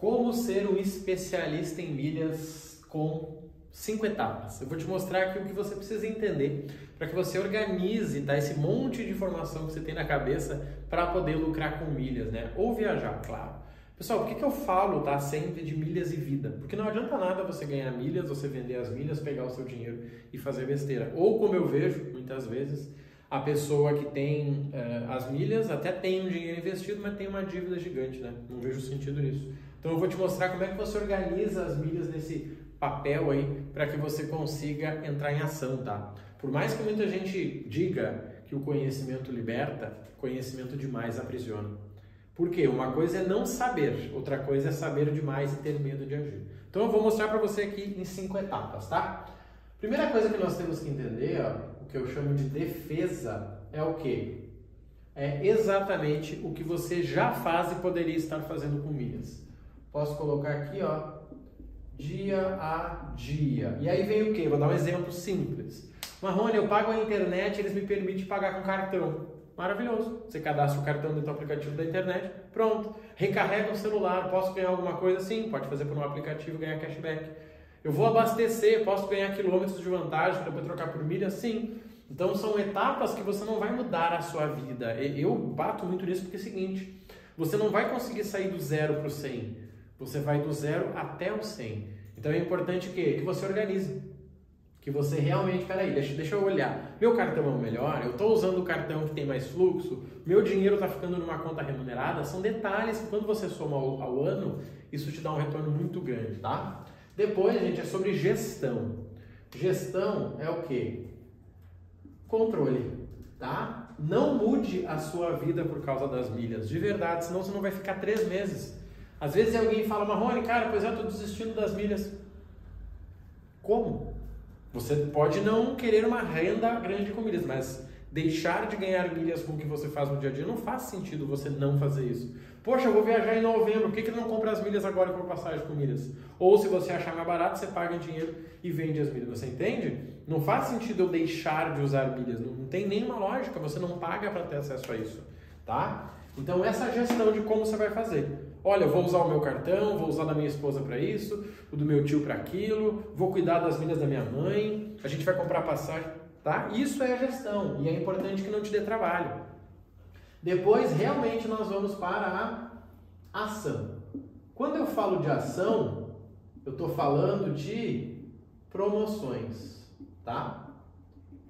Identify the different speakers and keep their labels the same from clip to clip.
Speaker 1: Como ser um especialista em milhas com cinco etapas. Eu vou te mostrar aqui o que você precisa entender para que você organize tá, esse monte de informação que você tem na cabeça para poder lucrar com milhas, né? Ou viajar, claro. Pessoal, por que, que eu falo tá, sempre de milhas e vida? Porque não adianta nada você ganhar milhas, você vender as milhas, pegar o seu dinheiro e fazer besteira. Ou como eu vejo muitas vezes, a pessoa que tem uh, as milhas até tem um dinheiro investido, mas tem uma dívida gigante, né? Não vejo sentido nisso. Então eu vou te mostrar como é que você organiza as milhas nesse papel aí para que você consiga entrar em ação, tá? Por mais que muita gente diga que o conhecimento liberta, conhecimento demais aprisiona. Por quê? Uma coisa é não saber, outra coisa é saber demais e ter medo de agir. Então eu vou mostrar para você aqui em cinco etapas, tá? Primeira coisa que nós temos que entender, ó, o que eu chamo de defesa, é o quê? É exatamente o que você já faz e poderia estar fazendo com milhas. Posso colocar aqui, ó, dia a dia. E aí vem o quê? Vou dar um exemplo simples. Marrone, eu pago a internet, eles me permitem pagar com cartão. Maravilhoso. Você cadastra o cartão dentro do aplicativo da internet, pronto. Recarrega o celular, posso ganhar alguma coisa? Sim, pode fazer por um aplicativo e ganhar cashback. Eu vou abastecer, posso ganhar quilômetros de vantagem para trocar por milha? Sim. Então são etapas que você não vai mudar a sua vida. Eu bato muito nisso porque é o seguinte, você não vai conseguir sair do zero para o 100 você vai do zero até o 100. Então é importante que, que você organize. Que você realmente, peraí, deixa, deixa eu olhar. Meu cartão é o melhor? Eu estou usando o cartão que tem mais fluxo? Meu dinheiro está ficando numa conta remunerada? São detalhes que quando você soma ao, ao ano, isso te dá um retorno muito grande, tá? Depois, gente, é sobre gestão. Gestão é o que? Controle, tá? Não mude a sua vida por causa das milhas, de verdade, senão você não vai ficar três meses às vezes alguém fala, Marrone, cara, pois é, eu estou desistindo das milhas. Como? Você pode não querer uma renda grande com milhas, mas deixar de ganhar milhas com o que você faz no dia a dia não faz sentido você não fazer isso. Poxa, eu vou viajar em novembro, por que, que não compra as milhas agora com passagem com milhas? Ou se você achar mais barato, você paga em dinheiro e vende as milhas. Você entende? Não faz sentido eu deixar de usar milhas. Não, não tem nenhuma lógica, você não paga para ter acesso a isso. Tá? Então, essa gestão de como você vai fazer. Olha, vou usar o meu cartão, vou usar da minha esposa para isso, o do meu tio para aquilo, vou cuidar das milhas da minha mãe, a gente vai comprar passagem, tá? Isso é a gestão e é importante que não te dê trabalho. Depois, realmente, nós vamos para a ação. Quando eu falo de ação, eu estou falando de promoções, tá?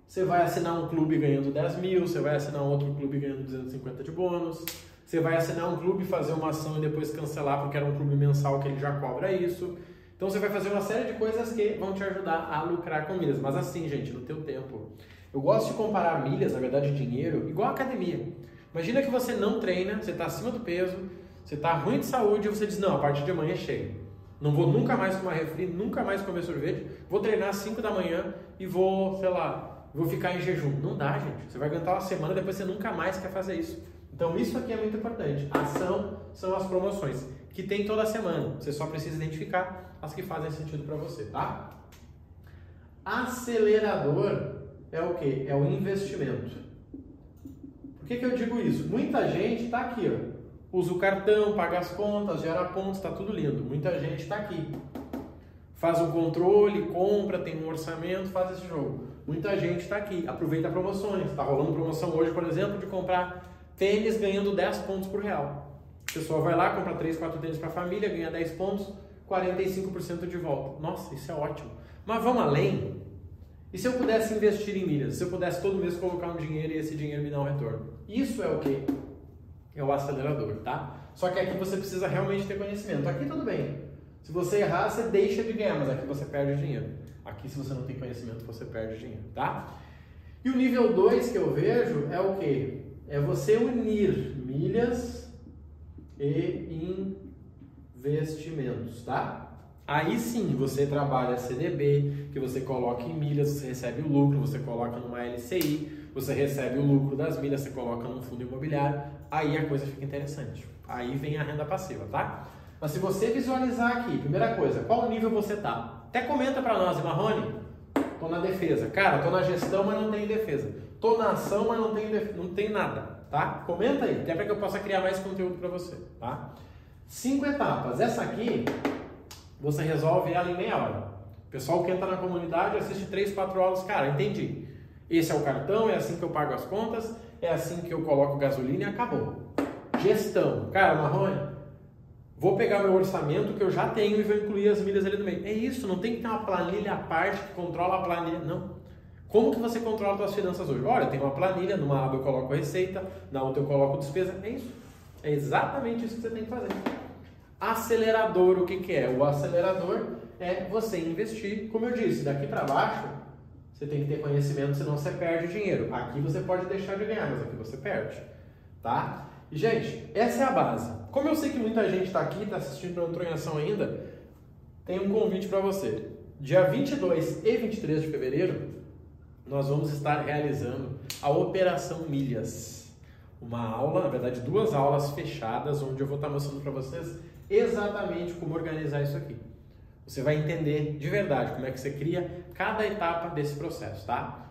Speaker 1: Você vai assinar um clube ganhando 10 mil, você vai assinar outro clube ganhando 250 de bônus, você vai assinar um clube, fazer uma ação e depois cancelar porque era um clube mensal que ele já cobra isso. Então você vai fazer uma série de coisas que vão te ajudar a lucrar com milhas. Mas assim, gente, no teu tempo. Eu gosto de comparar milhas, na verdade, dinheiro, igual a academia. Imagina que você não treina, você está acima do peso, você está ruim de saúde e você diz, não, a partir de amanhã é cheio. Não vou nunca mais tomar refri, nunca mais comer sorvete, vou treinar às 5 da manhã e vou, sei lá, vou ficar em jejum. Não dá, gente. Você vai aguentar uma semana, depois você nunca mais quer fazer isso. Então isso aqui é muito importante. Ação são as promoções que tem toda semana. Você só precisa identificar as que fazem sentido para você, tá? Acelerador é o que? É o investimento. Por que, que eu digo isso? Muita gente está aqui, ó. Usa o cartão, paga as contas, gera pontos, está tudo lindo. Muita gente está aqui. Faz um controle, compra, tem um orçamento, faz esse jogo. Muita gente está aqui, aproveita promoções. Está rolando promoção hoje, por exemplo, de comprar tênis ganhando 10 pontos por real. A pessoa vai lá, compra 3, 4 tênis para a família, ganha 10 pontos, 45% de volta. Nossa, isso é ótimo. Mas vamos além? E se eu pudesse investir em milhas? Se eu pudesse todo mês colocar um dinheiro e esse dinheiro me dar um retorno? Isso é o que? É o acelerador, tá? Só que aqui você precisa realmente ter conhecimento. Aqui tudo bem. Se você errar, você deixa de ganhar, mas aqui você perde dinheiro. Aqui, se você não tem conhecimento, você perde dinheiro, tá? E o nível 2 que eu vejo é o que? é você unir milhas e investimentos, tá? Aí sim você trabalha CDB, que você coloca em milhas, você recebe o lucro, você coloca numa LCI, você recebe o lucro das milhas, você coloca num fundo imobiliário, aí a coisa fica interessante. Aí vem a renda passiva, tá? Mas se você visualizar aqui, primeira coisa, qual nível você tá? Até comenta para nós, Marrone, tô na defesa. Cara, tô na gestão, mas não tenho defesa. Tô na ação, mas não tem, não tem nada, tá? Comenta aí, até para que eu possa criar mais conteúdo para você, tá? Cinco etapas. Essa aqui, você resolve ela em meia hora. O pessoal que entra na comunidade assiste três, quatro aulas. Cara, entendi. Esse é o cartão, é assim que eu pago as contas, é assim que eu coloco gasolina e acabou. Gestão. Cara, Marrone, vou pegar meu orçamento que eu já tenho e vou incluir as milhas ali no meio. É isso, não tem que ter uma planilha à parte que controla a planilha. Não. Como que você controla as suas finanças hoje? Olha, tem uma planilha, numa aba eu coloco receita, na outra eu coloco despesa. É isso. É exatamente isso que você tem que fazer. Acelerador, o que, que é? O acelerador é você investir, como eu disse, daqui para baixo você tem que ter conhecimento, senão você perde dinheiro. Aqui você pode deixar de ganhar, mas aqui você perde, tá? E, gente, essa é a base. Como eu sei que muita gente está aqui, está assistindo não entrou ação ainda, tem um convite para você. Dia 22 e 23 de fevereiro, nós vamos estar realizando a Operação Milhas. Uma aula, na verdade, duas aulas fechadas, onde eu vou estar mostrando para vocês exatamente como organizar isso aqui. Você vai entender de verdade como é que você cria cada etapa desse processo, tá?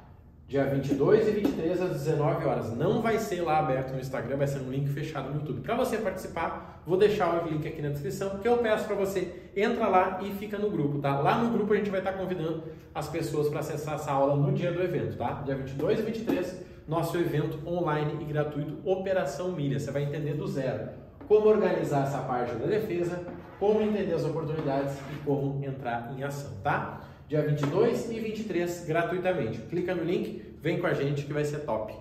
Speaker 1: Dia 22 e 23 às 19 horas. Não vai ser lá aberto no Instagram, vai ser um link fechado no YouTube. Para você participar, vou deixar o link aqui na descrição, que eu peço para você entra lá e fica no grupo, tá? Lá no grupo a gente vai estar convidando as pessoas para acessar essa aula no dia do evento, tá? Dia 22 e 23, nosso evento online e gratuito Operação Milha. Você vai entender do zero como organizar essa parte da defesa, como entender as oportunidades e como entrar em ação, tá? Dia 22 e 23, gratuitamente. Clica no link, vem com a gente que vai ser top.